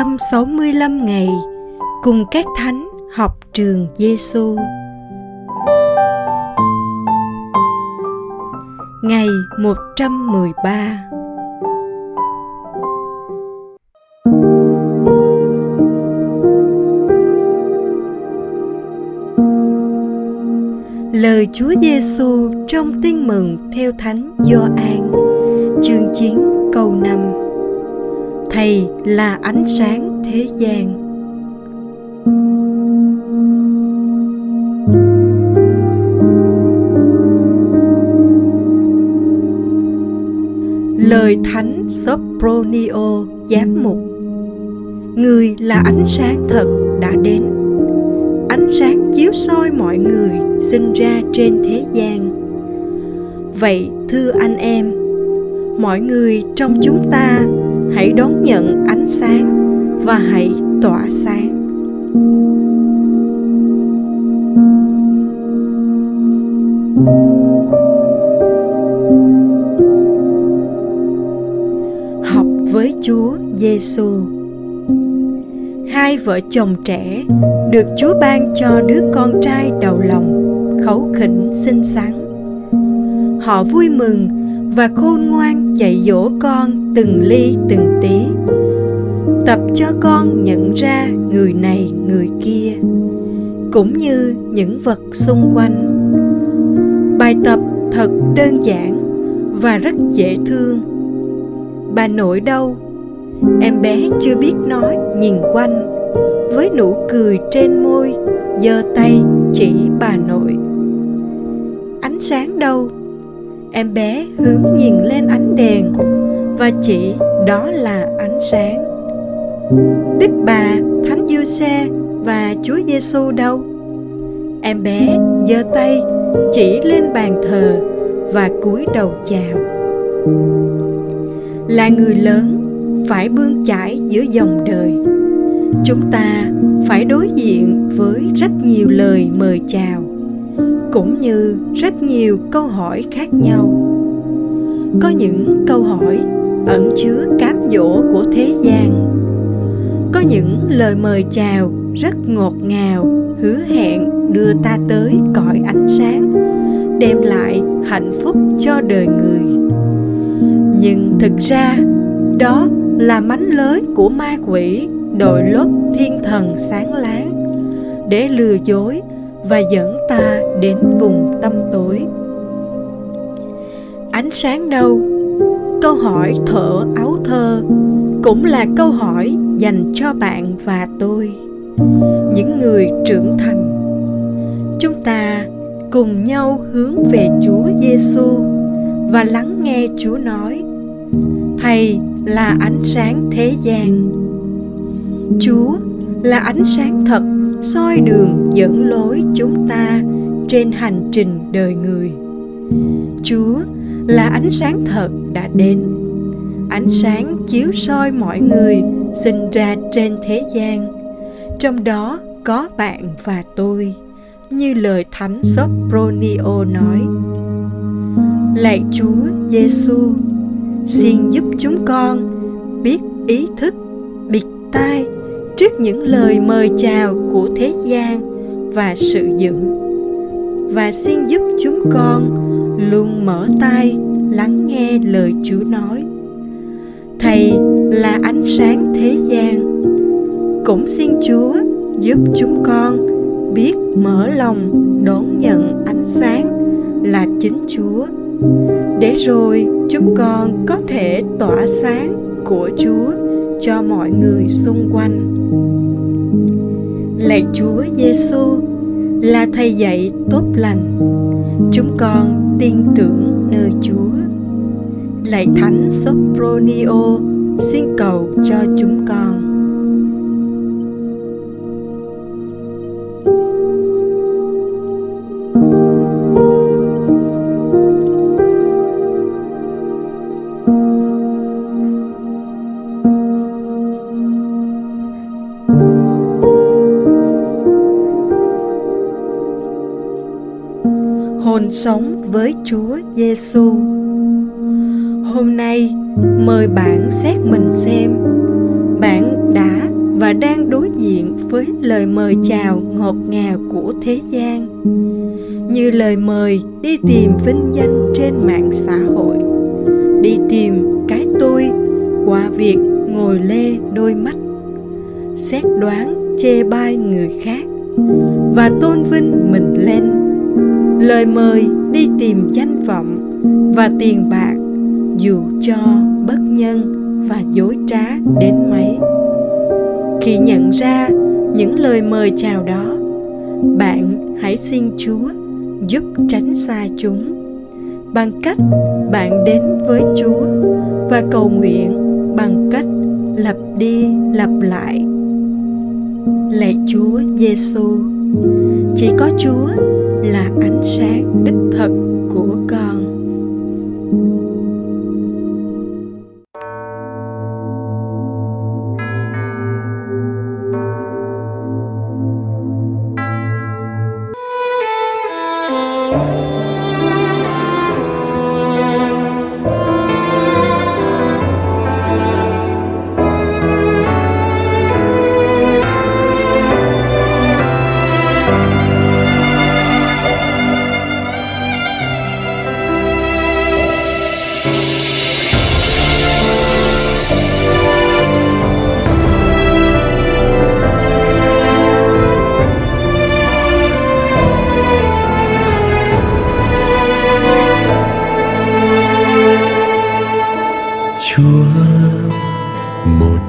365 ngày cùng các thánh học trường Giêsu. Ngày 113 Lời Chúa Giêsu trong Tin mừng theo Thánh Gioan, chương 9 câu 5. Thầy là ánh sáng thế gian. Lời Thánh Sopronio giám mục. Người là ánh sáng thật đã đến. Ánh sáng chiếu soi mọi người sinh ra trên thế gian. Vậy thưa anh em, Mọi người trong chúng ta hãy đón nhận ánh sáng và hãy tỏa sáng học với Chúa Giêsu. Hai vợ chồng trẻ được Chúa ban cho đứa con trai đầu lòng, khấu khỉnh xinh xắn. Họ vui mừng và khôn ngoan dạy dỗ con từng ly, từng tí. Tập cho con nhận ra người này, người kia, cũng như những vật xung quanh. Bài tập thật đơn giản và rất dễ thương. Bà nội đâu? Em bé chưa biết nói, nhìn quanh, với nụ cười trên môi, giơ tay chỉ bà nội. Ánh sáng đâu? Em bé hướng nhìn lên ánh đèn, và chỉ đó là ánh sáng. Đức bà, thánh du xe và chúa giêsu đâu? Em bé giơ tay, chỉ lên bàn thờ và cúi đầu chào. Là người lớn, phải bươn chải giữa dòng đời. Chúng ta phải đối diện với rất nhiều lời mời chào cũng như rất nhiều câu hỏi khác nhau. Có những câu hỏi ẩn chứa cám dỗ của thế gian. Có những lời mời chào rất ngọt ngào, hứa hẹn đưa ta tới cõi ánh sáng, đem lại hạnh phúc cho đời người. Nhưng thực ra, đó là mánh lới của ma quỷ, đội lốt thiên thần sáng láng, để lừa dối và dẫn ta đến vùng tâm tối. Ánh sáng đâu? Câu hỏi thở áo thơ cũng là câu hỏi dành cho bạn và tôi, những người trưởng thành. Chúng ta cùng nhau hướng về Chúa Giêsu và lắng nghe Chúa nói, Thầy là ánh sáng thế gian. Chúa là ánh sáng thật soi đường dẫn lối chúng ta trên hành trình đời người. Chúa là ánh sáng thật đã đến. Ánh sáng chiếu soi mọi người sinh ra trên thế gian. Trong đó có bạn và tôi, như lời thánh Sopronio nói. Lạy chúa giêsu xin giúp chúng con biết ý thức biệt trước những lời mời chào của thế gian và sự dữ và xin giúp chúng con luôn mở tai lắng nghe lời Chúa nói. Thầy là ánh sáng thế gian. Cũng xin Chúa giúp chúng con biết mở lòng đón nhận ánh sáng là chính Chúa, để rồi chúng con có thể tỏa sáng của Chúa cho mọi người xung quanh. Lạy Chúa Giêsu là thầy dạy tốt lành. Chúng con tin tưởng nơi Chúa. Lạy Thánh Sopronio, xin cầu cho chúng con. Hồn sống với Chúa Giêsu. Hôm nay, mời bạn xét mình xem. Bạn đã và đang đối diện với lời mời chào ngọt ngào của thế gian, như lời mời đi tìm vinh danh trên mạng xã hội. Đi tìm cái tôi qua việc ngồi lê đôi mắt, xét đoán chê bai người khác và tôn vinh mình lên lời mời đi tìm danh vọng và tiền bạc dù cho bất nhân và dối trá đến mấy. Khi nhận ra những lời mời chào đó, bạn hãy xin chúa giúp tránh xa chúng. Bằng cách bạn đến với chúa và cầu nguyện bằng cách lặp đi lặp lại. Lạy chúa giêsu chỉ có chúa là ánh sáng đích thực.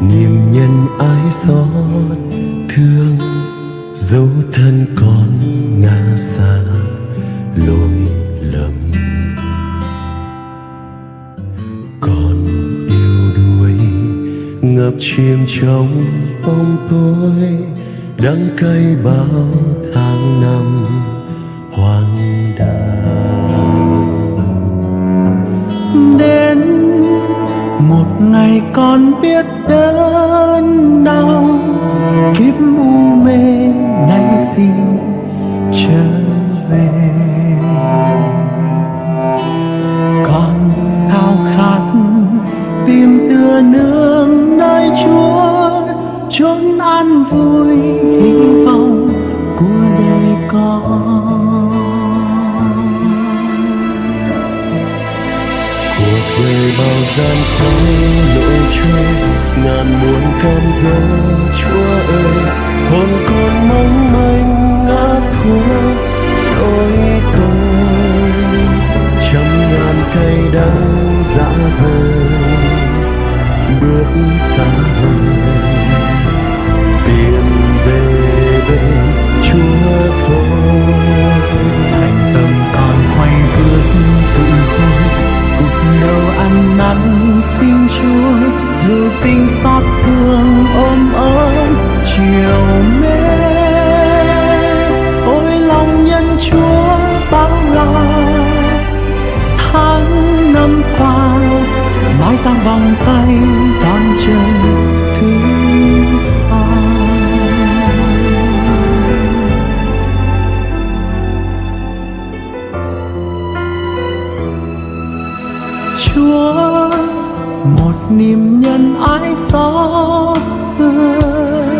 Niềm nhân ái xót thương dấu thân con ngã xa lỗi lầm. Con yêu đuối ngập chìm trong bóng tối, đắng cay bao tháng năm hoang đàng đến một ngày con biết đớn đau kiếp u Về bao gian khó lội trôi, ngàn muôn cam dỗ chúa ơi. Hồn con mong manh ngã thua, đôi tôi trăm ngàn cây đắng dã rời. Bước xa hơn. Tình xót thương ôm ấp chiều mê. Ôi lòng nhân chúa bao la, tháng năm qua mãi sang vòng tay đón chờ niềm nhân ái xót thương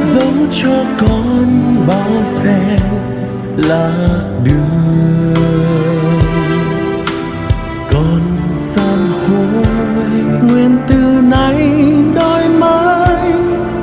dấu cho con bao phen lạc đường con sám hối nguyện từ nay đôi mới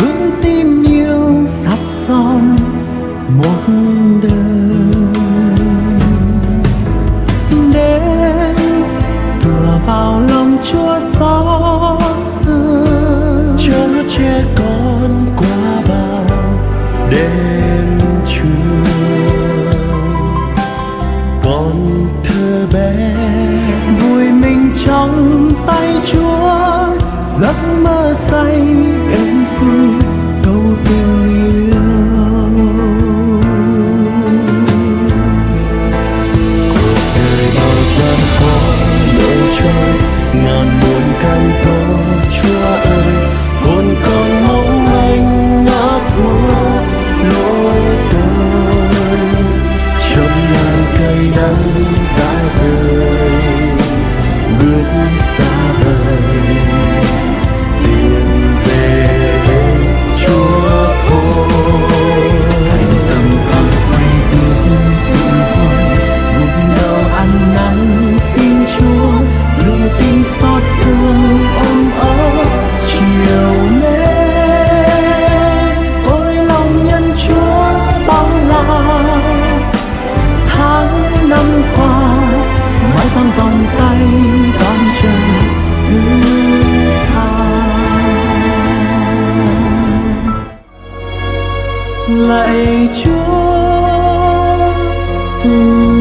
vững tin yêu sắt son một đời Chúa giấc mơ say lạy chúa. thương